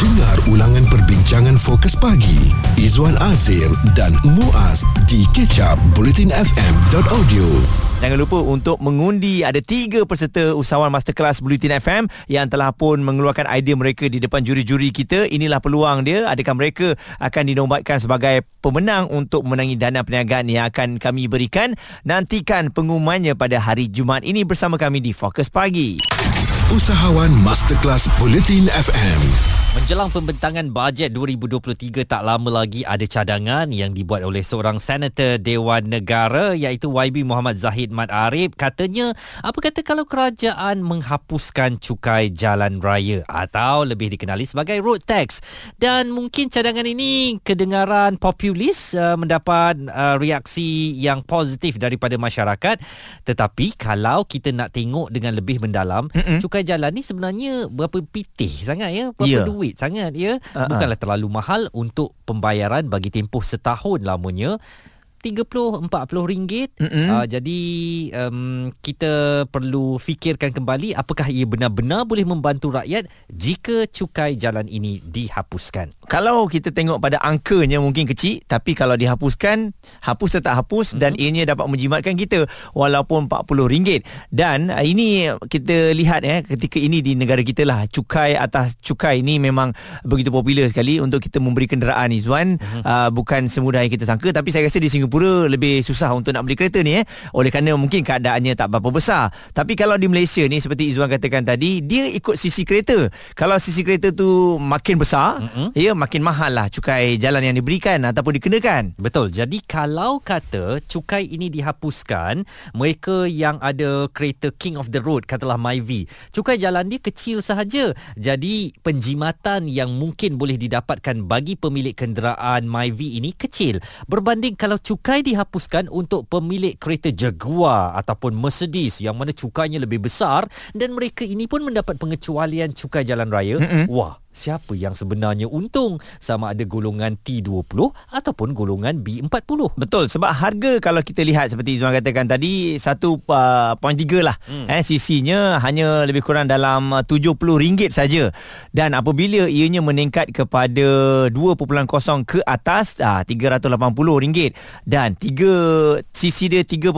Dengar ulangan perbincangan fokus pagi Izwan Azir dan Muaz di kecap bulletinfm.audio. Jangan lupa untuk mengundi ada tiga peserta usahawan masterclass Bulletin FM yang telah pun mengeluarkan idea mereka di depan juri-juri kita. Inilah peluang dia. Adakah mereka akan dinobatkan sebagai pemenang untuk menangi dana perniagaan yang akan kami berikan? Nantikan pengumumannya pada hari Jumaat ini bersama kami di Fokus Pagi. Usahawan Masterclass Bulletin FM. Menjelang pembentangan bajet 2023 tak lama lagi ada cadangan yang dibuat oleh seorang senator Dewan Negara iaitu YB Muhammad Zahid Mat Arif katanya apa kata kalau kerajaan menghapuskan cukai jalan raya atau lebih dikenali sebagai road tax dan mungkin cadangan ini kedengaran populis uh, mendapat uh, reaksi yang positif daripada masyarakat tetapi kalau kita nak tengok dengan lebih mendalam Mm-mm. cukai jalan ni sebenarnya berapa pitih sangat ya berapa Ya. Duit sangat ya. Uh-uh. Bukanlah terlalu mahal untuk pembayaran bagi tempoh setahun lamanya. 30 40 ringgit. Mm-mm. Uh, jadi um, kita perlu fikirkan kembali apakah ia benar-benar boleh membantu rakyat jika cukai jalan ini dihapuskan. Kalau kita tengok pada angkanya mungkin kecil tapi kalau dihapuskan hapus tetap hapus mm-hmm. dan ianya dapat menjimatkan kita walaupun RM40 dan uh, ini kita lihat eh ketika ini di negara kita lah cukai atas cukai ini memang begitu popular sekali untuk kita memberi kenderaan Izwan mm-hmm. uh, bukan semudah yang kita sangka tapi saya rasa di Singapura lebih susah untuk nak beli kereta ni eh oleh kerana mungkin keadaannya tak berapa besar tapi kalau di Malaysia ni seperti Izwan katakan tadi dia ikut sisi kereta kalau sisi kereta tu makin besar mm-hmm. ya makin mahal lah cukai jalan yang diberikan ataupun dikenakan. Betul. Jadi kalau kata cukai ini dihapuskan, mereka yang ada kereta King of the Road katalah Myvi, cukai jalan dia kecil sahaja. Jadi penjimatan yang mungkin boleh didapatkan bagi pemilik kenderaan Myvi ini kecil berbanding kalau cukai dihapuskan untuk pemilik kereta Jaguar ataupun Mercedes yang mana cukainya lebih besar dan mereka ini pun mendapat pengecualian cukai jalan raya. Mm-mm. Wah, siapa yang sebenarnya untung? Sama ada golongan T20 ataupun golongan B40 Betul. Sebab harga kalau kita lihat seperti Izwan katakan tadi 1.3 lah. Hmm. eh sisinya hanya lebih kurang dalam uh, RM70 saja. Dan apabila ianya meningkat kepada 2.0 ke atas ah RM380 dan 3 sisi dia 3.0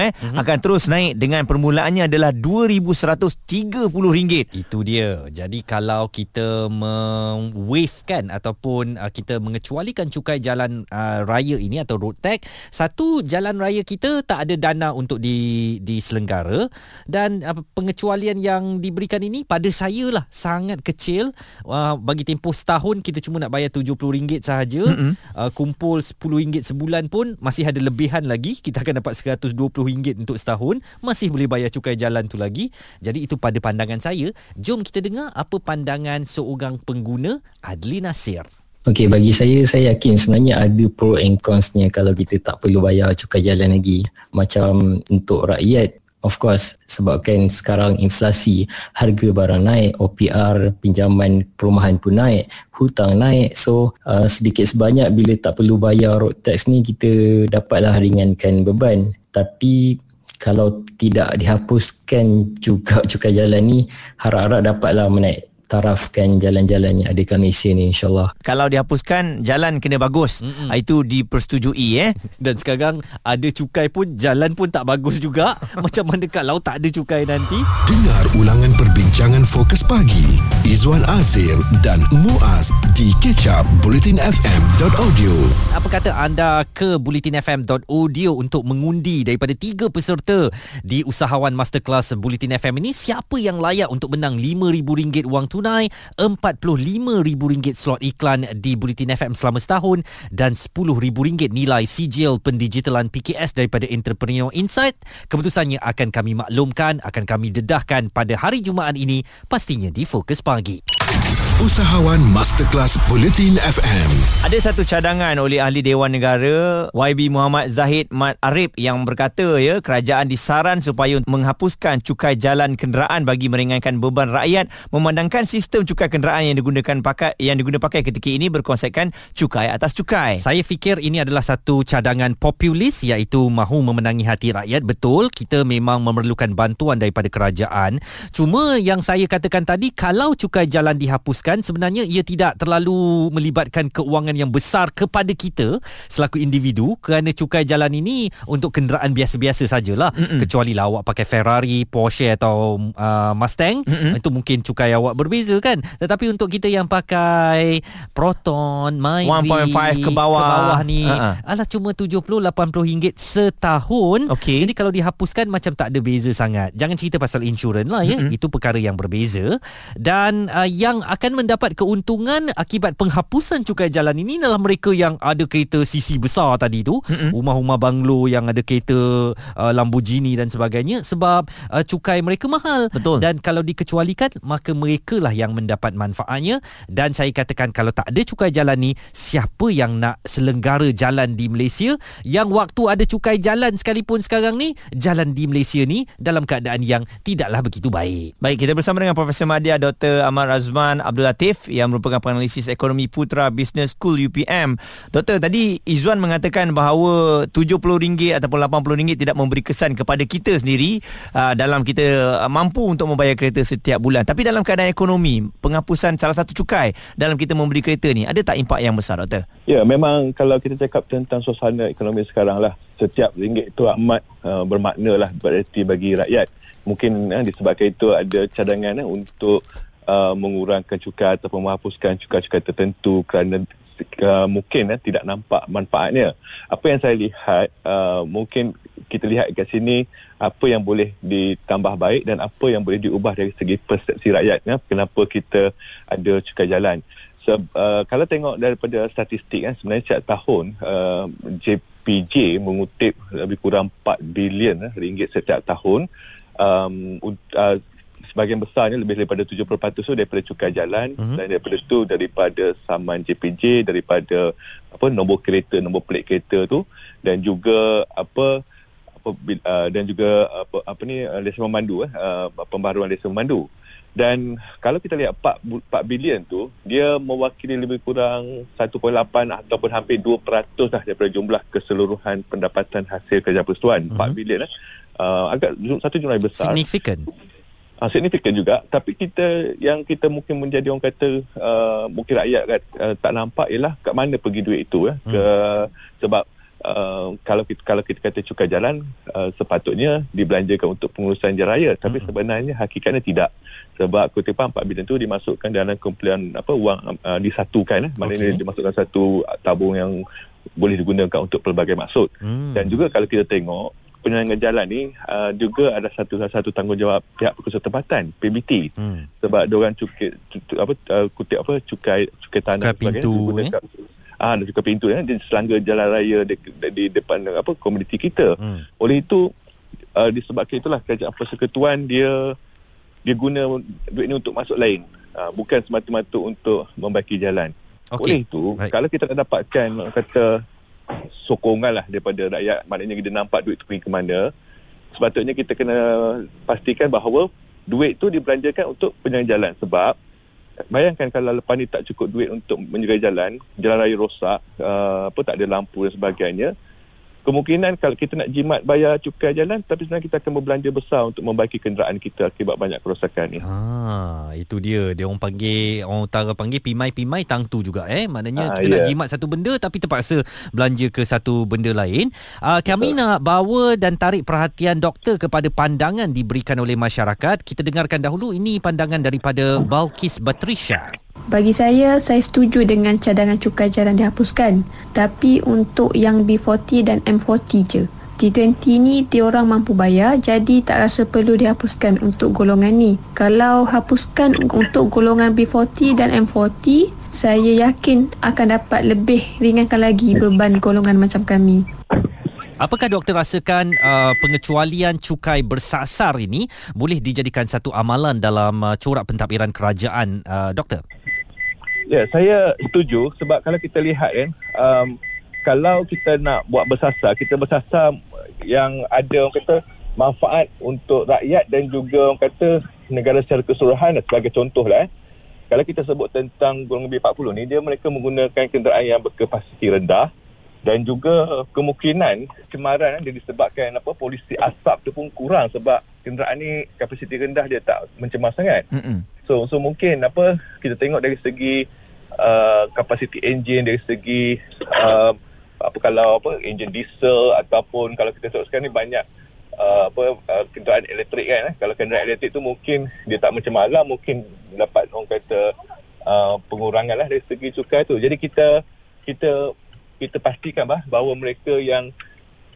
eh hmm. akan terus naik dengan permulaannya adalah RM2130 itu dia. Jadi kalau kita mewavekan ataupun uh, kita mengecualikan cukai jalan uh, raya ini atau road tax satu jalan raya kita tak ada dana untuk di diselenggara dan uh, pengecualian yang diberikan ini pada saya lah sangat kecil. Uh, bagi tempoh setahun kita cuma nak bayar RM70 sahaja. Mm-hmm. uh, kumpul RM10 sebulan pun masih ada lebihan lagi. Kita akan dapat RM120 untuk setahun. Masih boleh bayar cukai jalan tu lagi. Jadi itu pada pandangan saya. Jom kita dengar apa pandangan seorang pengguna Adli Nasir Okey, bagi saya, saya yakin sebenarnya ada pro and cons-nya kalau kita tak perlu bayar cukai jalan lagi. Macam untuk rakyat, of course, sebabkan sekarang inflasi, harga barang naik, OPR, pinjaman perumahan pun naik, hutang naik. So, uh, sedikit sebanyak bila tak perlu bayar road tax ni, kita dapatlah ringankan beban. Tapi kalau tidak dihapuskan juga cukai jalan ni, harap-harap dapatlah menaik tarafkan jalan-jalan yang ada kat Malaysia ni insyaAllah. Kalau dihapuskan, jalan kena bagus. Mm-mm. Itu dipersetujui eh. Dan sekarang ada cukai pun, jalan pun tak bagus juga. Macam mana kalau tak ada cukai nanti? Dengar ulangan perbincangan fokus pagi Izwan Azir dan Muaz di kecap bulletinfm.audio. Apa kata anda ke bulletinfm.audio untuk mengundi daripada tiga peserta di usahawan masterclass Bulletin FM ini siapa yang layak untuk menang RM5,000 wang tunai, RM45,000 slot iklan di Bulletin FM selama setahun dan RM10,000 nilai sijil pendigitalan PKS daripada Entrepreneur Insight. Keputusannya akan kami maklumkan, akan kami dedahkan pada hari Jumaat ini pastinya di Fokus Pagi. Usahawan Masterclass Bulletin FM. Ada satu cadangan oleh ahli Dewan Negara YB Muhammad Zahid Mat Arif yang berkata ya kerajaan disaran supaya menghapuskan cukai jalan kenderaan bagi meringankan beban rakyat memandangkan sistem cukai kenderaan yang digunakan pakai yang digunakan pakai ketika ini berkonsepkan cukai atas cukai. Saya fikir ini adalah satu cadangan populis iaitu mahu memenangi hati rakyat. Betul, kita memang memerlukan bantuan daripada kerajaan. Cuma yang saya katakan tadi kalau cukai jalan dihapuskan dihapuskan sebenarnya ia tidak terlalu melibatkan keuangan yang besar kepada kita selaku individu kerana cukai jalan ini untuk kenderaan biasa-biasa sajalah Mm-mm. kecuali lah awak pakai Ferrari, Porsche atau uh, Mustang Mm-mm. itu mungkin cukai awak berbeza kan tetapi untuk kita yang pakai Proton, Myvi 1.5 ke bawah. ke bawah ni Ha-ha. alah cuma 70 80 ringgit setahun Okey. jadi kalau dihapuskan macam tak ada beza sangat jangan cerita pasal insurans lah ya mm-hmm. itu perkara yang berbeza dan uh, yang akan mendapat keuntungan akibat penghapusan cukai jalan ini adalah mereka yang ada kereta CC besar tadi tu mm-hmm. rumah-rumah banglo yang ada kereta uh, Lamborghini dan sebagainya sebab uh, cukai mereka mahal Betul. dan kalau dikecualikan maka mereka lah yang mendapat manfaatnya dan saya katakan kalau tak ada cukai jalan ni siapa yang nak selenggara jalan di Malaysia yang waktu ada cukai jalan sekalipun sekarang ni jalan di Malaysia ni dalam keadaan yang tidaklah begitu baik Baik, kita bersama dengan Profesor Madya Dr. Ahmad Razman Abdul Latif yang merupakan penganalisis ekonomi Putra Business School UPM. Doktor, tadi Izzuan mengatakan bahawa RM70 ataupun RM80 tidak memberi kesan kepada kita sendiri uh, dalam kita uh, mampu untuk membayar kereta setiap bulan. Tapi dalam keadaan ekonomi, penghapusan salah satu cukai dalam kita membeli kereta ni, ada tak impak yang besar, Doktor? Ya, memang kalau kita cakap tentang suasana ekonomi sekarang lah, setiap ringgit itu amat uh, bermakna lah berarti bagi rakyat. Mungkin uh, disebabkan itu ada cadangan uh, untuk uh, mengurangkan cukai ataupun menghapuskan cukai-cukai tertentu kerana uh, mungkin uh, tidak nampak manfaatnya. Apa yang saya lihat, uh, mungkin kita lihat kat sini apa yang boleh ditambah baik dan apa yang boleh diubah dari segi persepsi rakyat. Ya. Kenapa kita ada cukai jalan. So, uh, kalau tengok daripada statistik kan sebenarnya setiap tahun uh, JPJ mengutip lebih kurang 4 bilion uh, ringgit setiap tahun um, uh, sebahagian besarnya lebih daripada 70% tu daripada cukai jalan uh-huh. dan daripada tu daripada saman JPJ daripada apa nombor kereta nombor plate kereta tu dan juga apa apa uh, dan juga apa apa ni uh, lesen memandu eh uh, pembaharuan lesen memandu dan kalau kita lihat 4, bu- 4 bilion tu dia mewakili lebih kurang 1.8 ataupun hampir 2% lah daripada jumlah keseluruhan pendapatan hasil kerja persatuan Mhm. uh-huh. 4 bilion eh uh, agak satu jumlah besar signifikan uh, signifikan juga. Tapi kita yang kita mungkin menjadi orang kata uh, mungkin rakyat kat, uh, tak nampak ialah kat mana pergi duit itu eh. Ke sebab Uh, kalau kita kalau kita kata cukai jalan uh, sepatutnya dibelanjakan untuk pengurusan jalan raya. Tapi Mm-mm. sebenarnya hakikatnya tidak. Sebab kutipan 4 bilion tu dimasukkan dalam kumpulan apa wang uh, disatukan eh. Maknanya Okey. dimasukkan satu tabung yang boleh digunakan untuk pelbagai maksud. Hmm. dan juga kalau kita tengok penyelenggaraan jalan ni uh, juga ada satu satu tanggungjawab pihak pengurusan tempatan PBT Hmm. sebab dia orang cukai cu, cu, apa uh, kutip apa cukai cukai tanah Cukai pintu, digunakan ah dan cukai pintu eh di selangga jalan raya di, di, di depan apa komuniti kita Hmm. oleh itu uh, disebabkan itulah kerajaan persekutuan dia dia guna duit ni untuk masuk lain uh, bukan semata-mata untuk membaiki jalan Okey. oleh itu Baik. kalau kita nak dapatkan kata sokongan lah daripada rakyat. Maknanya kita nampak duit tu pergi ke mana. Sepatutnya kita kena pastikan bahawa duit tu dibelanjakan untuk penyelenggaraan jalan. Sebab bayangkan kalau lepas ni tak cukup duit untuk menjaga jalan jalan raya rosak uh, apa tak ada lampu dan sebagainya kemungkinan kalau kita nak jimat bayar cukai jalan tapi sebenarnya kita akan berbelanja besar untuk membaiki kenderaan kita akibat banyak kerosakan ni Ah, itu dia. Dia orang panggil orang utara panggil pimai-pimai tang tu juga eh. Maknanya Ah, kita nak ya. jimat satu benda tapi terpaksa belanja ke satu benda lain. Ah, kami nak bawa dan tarik perhatian doktor kepada pandangan diberikan oleh masyarakat. Kita dengarkan dahulu ini pandangan daripada Balkis Batrisha. Bagi saya, saya setuju dengan cadangan cukai jalan dihapuskan. Tapi untuk yang B40 dan M40 je. T20 ni diorang mampu bayar jadi tak rasa perlu dihapuskan untuk golongan ni. Kalau hapuskan untuk golongan B40 dan M40, saya yakin akan dapat lebih ringankan lagi beban golongan macam kami. Apakah doktor rasakan uh, pengecualian cukai bersasar ini boleh dijadikan satu amalan dalam uh, corak pentadbiran kerajaan uh, doktor? Ya, saya setuju sebab kalau kita lihat kan, um, kalau kita nak buat bersasar, kita bersasar yang ada orang kata manfaat untuk rakyat dan juga orang kata negara secara keseluruhan sebagai contoh lah eh. Kalau kita sebut tentang golongan B40 ni, dia mereka menggunakan kenderaan yang berkapasiti rendah dan juga kemungkinan cemaran dia disebabkan apa polisi asap tu pun kurang sebab kenderaan ni kapasiti rendah dia tak mencemar sangat. Mm-mm. So so mungkin apa kita tengok dari segi uh, kapasiti enjin dari segi uh, apa kalau apa enjin diesel ataupun kalau kita tengok sekarang ni banyak uh, apa uh, kenderaan elektrik kan eh. kalau kenderaan elektrik tu mungkin dia tak mencemar alam mungkin dapat orang kata uh, pengurangan lah dari segi cukai tu. Jadi kita kita kita pastikan bah bahawa mereka yang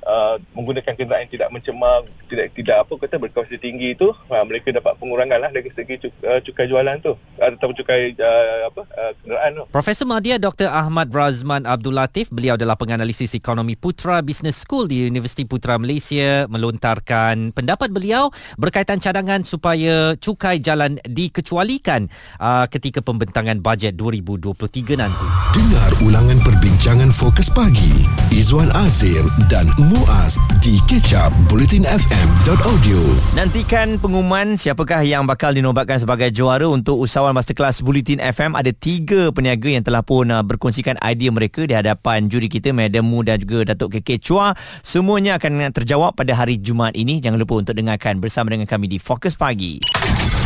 uh, menggunakan kenderaan yang tidak mencemar, tidak tidak apa kata berkuasa tinggi itu, uh, mereka dapat pengurangan lah dari segi cuk, uh, cukai jualan tu ataupun cukai uh, apa uh, kenderaan tu. Profesor Madya Dr. Ahmad Razman Abdul Latif, beliau adalah penganalisis ekonomi Putra Business School di Universiti Putra Malaysia melontarkan pendapat beliau berkaitan cadangan supaya cukai jalan dikecualikan uh, ketika pembentangan bajet 2023 nanti. Dengar ulangan perbincangan fokus pagi Izwan Azir dan Muaz di kecap bulletinfm.audio. Nantikan pengumuman siapakah yang bakal dinobatkan sebagai juara untuk usahawan masterclass Bulletin FM. Ada tiga peniaga yang telah pun uh, berkongsikan idea mereka di hadapan juri kita Madam Mu dan juga Datuk KK Chua. Semuanya akan terjawab pada hari Jumaat ini. Jangan lupa untuk dengarkan bersama dengan kami di Fokus Pagi.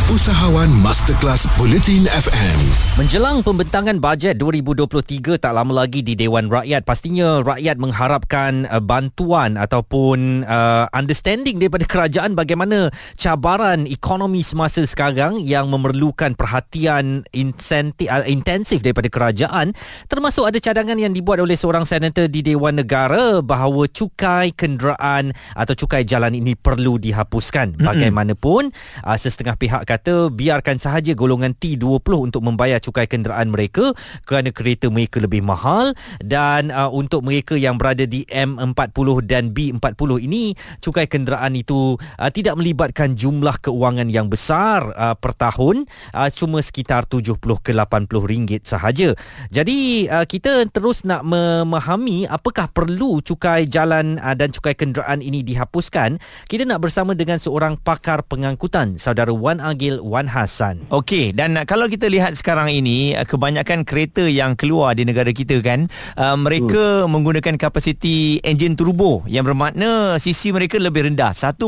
Usahawan Masterclass Bulletin FM. Menjelang pembentangan bajet 2023 tak lama lagi di Dewan Rakyat, pastinya rakyat mengharapkan uh, bantuan ataupun uh, understanding daripada kerajaan bagaimana cabaran ekonomi semasa sekarang yang memerlukan perhatian insentif, uh, intensif daripada kerajaan termasuk ada cadangan yang dibuat oleh seorang senator di Dewan Negara bahawa cukai kenderaan atau cukai jalan ini perlu dihapuskan. Bagaimanapun uh, sesetengah pihak kata biarkan sahaja golongan T20 untuk membayar cukai kenderaan mereka kerana kereta mereka lebih mahal dan uh, untuk mereka yang berada di M40 dan B40 ini cukai kenderaan itu uh, tidak melibatkan jumlah keuangan yang besar uh, per tahun uh, cuma sekitar 70 ke 80 ringgit sahaja. Jadi uh, kita terus nak memahami apakah perlu cukai jalan uh, dan cukai kenderaan ini dihapuskan. Kita nak bersama dengan seorang pakar pengangkutan saudara Wan Agil Wan Hassan. Okey dan kalau kita lihat sekarang ini uh, kebanyakan kereta yang keluar di negara kita kan uh, mereka hmm. menggunakan kapasiti enjin turbo yang bermakna sisi mereka lebih rendah 1.4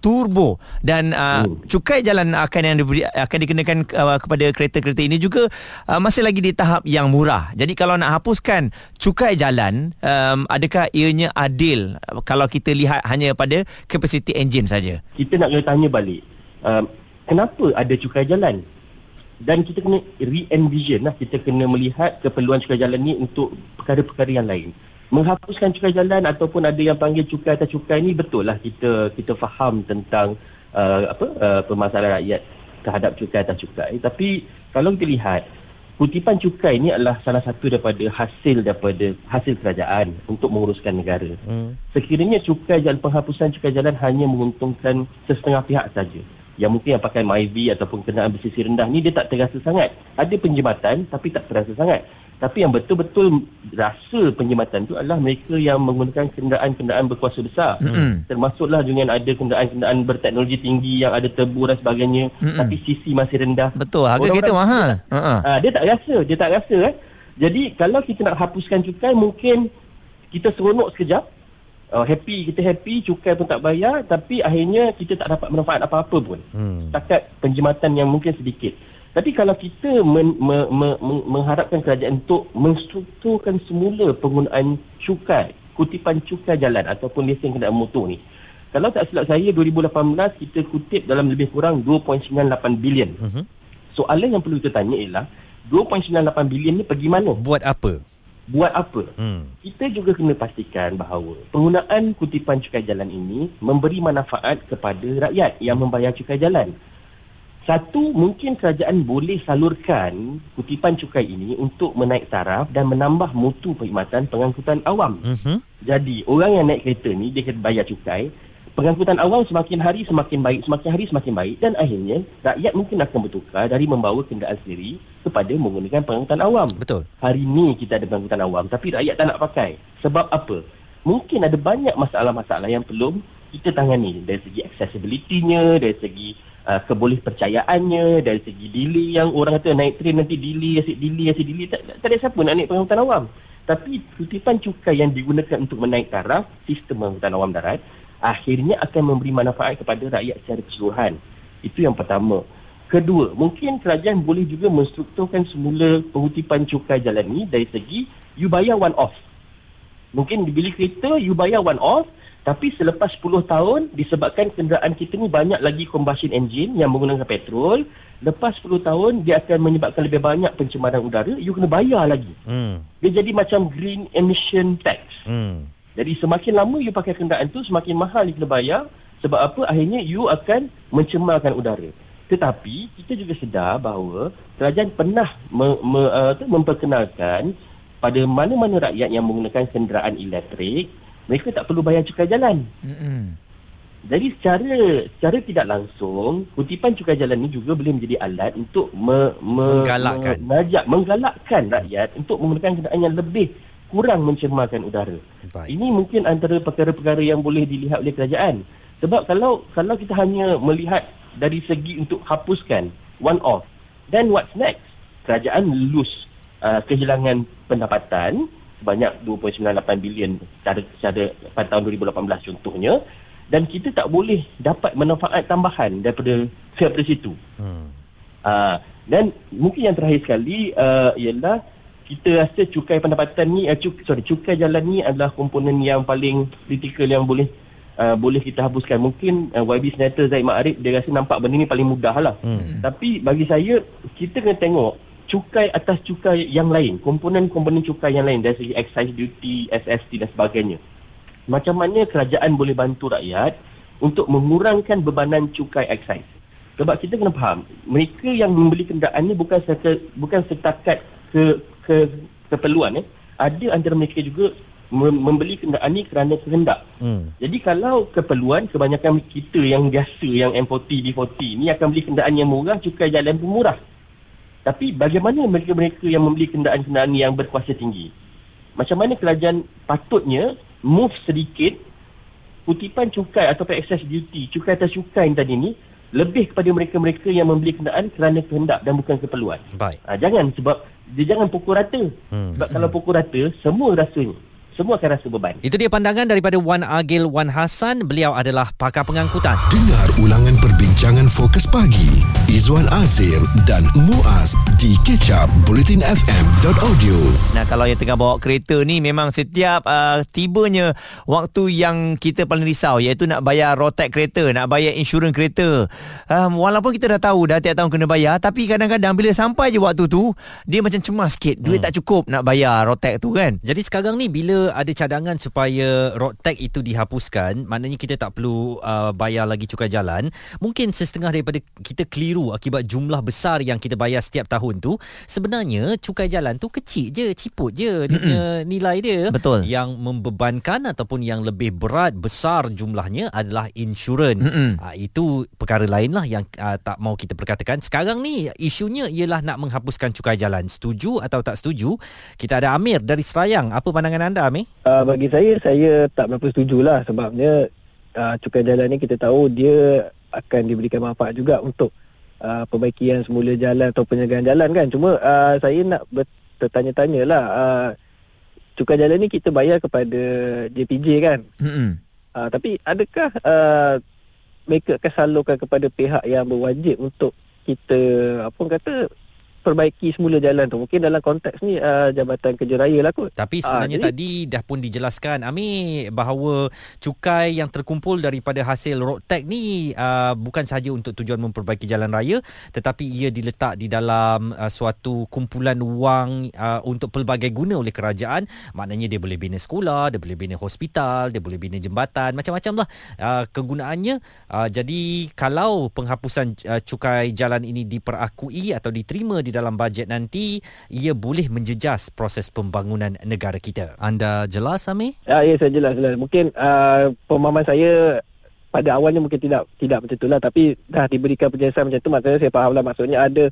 turbo dan uh, hmm. cukai jalan akan yang diberi, akan dikenakan uh, kepada kereta-kereta ini juga uh, masih lagi di tahap yang murah. Jadi kalau nak hapuskan cukai jalan um, adakah ianya adil kalau kita lihat hanya pada kapasiti enjin saja? Kita nak kena tanya balik. Um, kenapa ada cukai jalan? Dan kita kena re-envision lah kita kena melihat keperluan cukai jalan ni untuk perkara-perkara yang lain. Menghapuskan cukai jalan ataupun ada yang panggil cukai atas cukai ni betul lah kita kita faham tentang uh, apa uh, permasalahan rakyat terhadap cukai atas cukai. Tapi kalau kita lihat kutipan cukai ni adalah salah satu daripada hasil daripada hasil kerajaan untuk menguruskan negara. Hmm. sekiranya cukai jalan penghapusan cukai jalan hanya menguntungkan setengah pihak saja yang mungkin yang pakai MyV ataupun kenderaan bersisi rendah ni dia tak terasa sangat. Ada penjimatan tapi tak terasa sangat. Tapi yang betul-betul rasa penjimatan tu adalah mereka yang menggunakan kenderaan-kenderaan berkuasa besar. Mm-hmm. Termasuklah dengan ada kenderaan-kenderaan berteknologi tinggi yang ada tebu dan sebagainya mm-hmm. tapi sisi masih rendah. Betul, harga Orang kereta mahal. Uh-huh. Uh, dia tak rasa, dia tak rasa eh. Jadi kalau kita nak hapuskan cukai mungkin kita seronok sekejap uh, happy kita happy cukai pun tak bayar tapi akhirnya kita tak dapat manfaat apa-apa pun. Hmm. setakat penjimatan yang mungkin sedikit. Tapi kalau kita men, me, me, me, mengharapkan kerajaan untuk menstrukturkan semula penggunaan cukai kutipan cukai jalan ataupun lesen kenderaan motor ni kalau tak silap saya 2018 kita kutip dalam lebih kurang 2.98 bilion. Uh-huh. soalan yang perlu kita tanya ialah 2.98 bilion ni pergi mana? Buat apa buat apa? Hmm. Kita juga kena pastikan bahawa penggunaan kutipan cukai jalan ini memberi manfaat kepada rakyat yang membayar cukai jalan. Satu, mungkin kerajaan boleh salurkan kutipan cukai ini untuk menaik taraf dan menambah mutu perkhidmatan pengangkutan awam. Uh-huh. Jadi, orang yang naik kereta ni dia kena bayar cukai pengangkutan awam semakin hari semakin baik, semakin hari semakin baik dan akhirnya rakyat mungkin akan bertukar dari membawa kenderaan sendiri kepada menggunakan pengangkutan awam. Betul. Hari ini kita ada pengangkutan awam tapi rakyat tak nak pakai. Sebab apa? Mungkin ada banyak masalah-masalah yang perlu kita tangani dari segi accessibility-nya, dari segi uh, keboleh percayaannya, dari segi delay yang orang kata naik train nanti delay, asyik delay, asyik delay. Tak, tak ada siapa nak naik pengangkutan awam. Tapi kutipan cukai yang digunakan untuk menaik taraf sistem angkutan awam darat akhirnya akan memberi manfaat kepada rakyat secara keseluruhan. Itu yang pertama. Kedua, mungkin kerajaan boleh juga menstrukturkan semula pengutipan cukai jalan ni dari segi you bayar one off. Mungkin dibeli kereta you bayar one off tapi selepas 10 tahun disebabkan kenderaan kita ni banyak lagi combustion engine yang menggunakan petrol, lepas 10 tahun dia akan menyebabkan lebih banyak pencemaran udara, you kena bayar lagi. Hmm. Dia jadi macam green emission tax. Hmm. Jadi semakin lama you pakai kenderaan tu semakin mahal you kena bayar sebab apa akhirnya you akan mencemarkan udara. Tetapi kita juga sedar bahawa kerajaan pernah me, me, uh, tu, memperkenalkan pada mana-mana rakyat yang menggunakan kenderaan elektrik mereka tak perlu bayar cukai jalan. Mm-mm. Jadi secara secara tidak langsung kutipan cukai jalan ni juga boleh menjadi alat untuk me, me, Menggalakkan. mengajak menggalakkan rakyat untuk menggunakan kenderaan yang lebih kurang mencemarkan udara. Baik. Ini mungkin antara perkara-perkara yang boleh dilihat oleh kerajaan. Sebab kalau kalau kita hanya melihat dari segi untuk hapuskan one off, then what's next? Kerajaan lose uh, kehilangan pendapatan sebanyak 2.98 bilion secara, secara pada tahun 2018 contohnya dan kita tak boleh dapat manfaat tambahan daripada daripada situ. Hmm. Uh, dan mungkin yang terakhir sekali uh, ialah kita rasa cukai pendapatan ni uh, cuk, sorry cukai jalan ni adalah komponen yang paling kritikal yang boleh uh, boleh kita hapuskan. Mungkin uh, YB Senator Zaid Ma'arif dia rasa nampak benda ni paling mudah lah. Hmm. Tapi bagi saya kita kena tengok cukai atas cukai yang lain, komponen-komponen cukai yang lain dari segi excise duty, SST dan sebagainya. Macam mana kerajaan boleh bantu rakyat untuk mengurangkan bebanan cukai excise? Sebab kita kena faham, mereka yang membeli kenderaan ni bukan setakat, bukan setakat ke, ke keperluan eh. Ada antara mereka juga mem- membeli kenderaan ni kerana kehendak. Hmm. Jadi kalau keperluan kebanyakan kita yang biasa yang M40, D40 ni akan beli kenderaan yang murah, cukai jalan pun murah. Tapi bagaimana mereka-mereka yang membeli kenderaan-kenderaan yang berkuasa tinggi? Macam mana kerajaan patutnya move sedikit kutipan cukai atau excess duty, cukai atas cukai yang tadi ni lebih kepada mereka-mereka yang membeli kenderaan kerana kehendak dan bukan keperluan. Baik. Ha, jangan sebab dia jangan pukul rata. Hmm. Sebab kalau pukul rata, semua rasanya. Semua akan rasa beban. Itu dia pandangan daripada Wan Agil Wan Hassan. Beliau adalah pakar pengangkutan. Dengar ulangan perbincangan fokus pagi Izwan Azir dan Muaz di kecap bulletinfm.audio. Nah kalau yang tengah bawa kereta ni memang setiap uh, tibanya waktu yang kita paling risau iaitu nak bayar rotek kereta, nak bayar insurans kereta. Um, walaupun kita dah tahu dah tiap tahun kena bayar tapi kadang-kadang bila sampai je waktu tu dia macam cemas sikit. Duit tak cukup nak bayar rotek tu kan. Jadi sekarang ni bila ada cadangan supaya road tax itu dihapuskan, maknanya kita tak perlu uh, bayar lagi cukai jalan. Mungkin setengah daripada kita keliru akibat jumlah besar yang kita bayar setiap tahun tu. Sebenarnya cukai jalan tu kecil je, ciput je dia punya nilai dia. Betul. Yang membebankan ataupun yang lebih berat besar jumlahnya adalah insurans. Uh, itu perkara lain lah yang uh, tak mau kita perkatakan. Sekarang ni isunya ialah nak menghapuskan cukai jalan. Setuju atau tak setuju? Kita ada Amir dari Serayang. Apa pandangan anda Amir? Uh, bagi saya, saya tak berapa setuju lah sebabnya uh, cukai jalan ni kita tahu dia akan diberikan manfaat juga untuk uh, perbaikian semula jalan atau penjagaan jalan kan. Cuma uh, saya nak ber- bertanya-tanya lah, uh, cukai jalan ni kita bayar kepada JPJ kan. Uh, tapi adakah uh, mereka akan salurkan kepada pihak yang berwajib untuk kita apa kata perbaiki semula jalan tu. Mungkin dalam konteks ni uh, Jabatan Kerja Raya lah kot. Tapi sebenarnya Ah, jadi- tadi dah pun dijelaskan Amir bahawa cukai yang terkumpul daripada hasil road tax ni uh, bukan sahaja untuk tujuan memperbaiki jalan raya tetapi ia diletak di dalam uh, suatu kumpulan wang uh, untuk pelbagai guna oleh kerajaan maknanya dia boleh bina sekolah dia boleh bina hospital dia boleh bina jembatan macam-macam lah uh, kegunaannya uh, jadi kalau penghapusan uh, cukai jalan ini diperakui atau diterima di dalam bajet nanti ia boleh menjejas proses pembangunan negara kita. Anda jelas Amir? Ya, ya saya jelas jelas. Mungkin uh, pemahaman saya pada awalnya mungkin tidak tidak macam itulah tapi dah diberikan penjelasan macam tu maksudnya saya faham lah maksudnya ada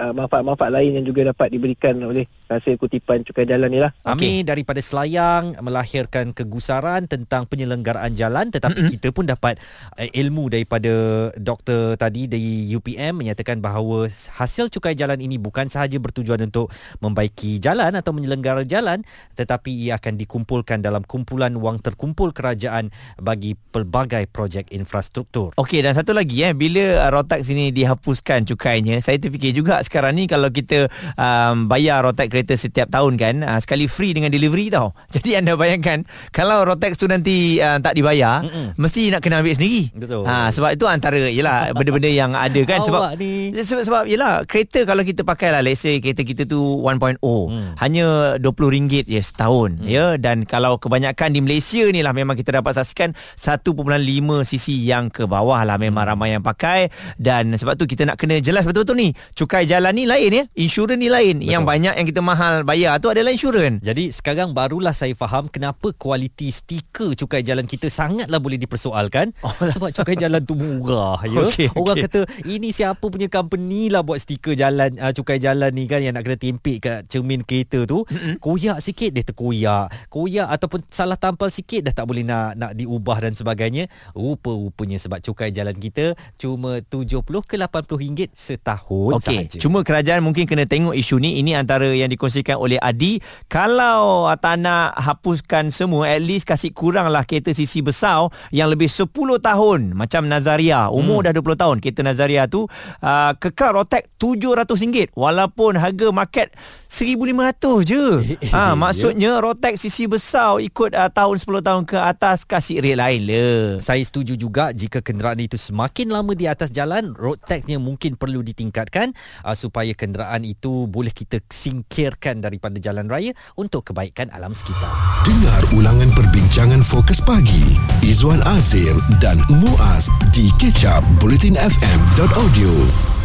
uh, manfaat-manfaat lain yang juga dapat diberikan oleh hasil kutipan cukai jalan ni lah. Amir daripada Selayang melahirkan kegusaran tentang penyelenggaraan jalan tetapi mm-hmm. kita pun dapat uh, ilmu daripada doktor tadi dari UPM menyatakan bahawa hasil cukai jalan ini bukan sahaja bertujuan untuk membaiki jalan atau menyelenggara jalan tetapi ia akan dikumpulkan dalam kumpulan wang terkumpul kerajaan bagi pelbagai projek infrastruktur. Okey dan satu lagi eh bila uh, Rotax ini dihapuskan cukainya saya terfikir juga sekarang ni kalau kita um, bayar Rotax kereta setiap tahun kan uh, sekali free dengan delivery tau. Jadi anda bayangkan kalau Rotax tu nanti uh, tak dibayar Mm-mm. mesti nak kena ambil sendiri. Betul. Ha sebab itu antara yalah benda-benda yang ada kan sebab ni. sebab sebab yalah kereta kalau kita pakai lah let's say kereta kita tu 1.0 hmm. hanya RM20 je setahun hmm. ya dan kalau kebanyakan di Malaysia ni lah memang kita dapat saksikan 1.5 cc yang ke bawah lah memang hmm. ramai yang pakai dan sebab tu kita nak kena jelas betul-betul ni cukai jalan ni lain ya insurans ni lain Betul. yang banyak yang kita mahal bayar. Tu adalah insurans jadi sekarang barulah saya faham kenapa kualiti stiker cukai jalan kita sangatlah boleh dipersoalkan. Oh, sebab cukai jalan tu murah ya. Okay, orang okay. kata ini siapa punya company lah buat stiker jalan uh, cukai jalan ni kan yang nak kena tempik kat cermin kereta tu? Mm-hmm. koyak sikit dia terkoyak. Koyak ataupun salah tampal sikit dah tak boleh nak nak diubah dan sebagainya. Rupa-rupanya sebab cukai jalan kita cuma 70 ke 80 ringgit setahun okay. sahaja. cuma kerajaan mungkin kena tengok isu ni. Ini antara yang dikongsikan oleh Adi kalau tak nak hapuskan semua at least kasih kurang lah kereta sisi besar yang lebih 10 tahun macam Nazaria umur hmm. dah 20 tahun kereta Nazaria tu uh, kekal rotek RM700 walaupun harga market RM1,500 je. ha, maksudnya Rotex sisi besar ikut uh, tahun 10 tahun ke atas kasih rate lain lah. Saya setuju juga jika kenderaan itu semakin lama di atas jalan, road taxnya mungkin perlu ditingkatkan uh, supaya kenderaan itu boleh kita singkirkan daripada jalan raya untuk kebaikan alam sekitar. Dengar ulangan perbincangan fokus pagi Izwan Azir dan Muaz di kecap bulletinfm.audio.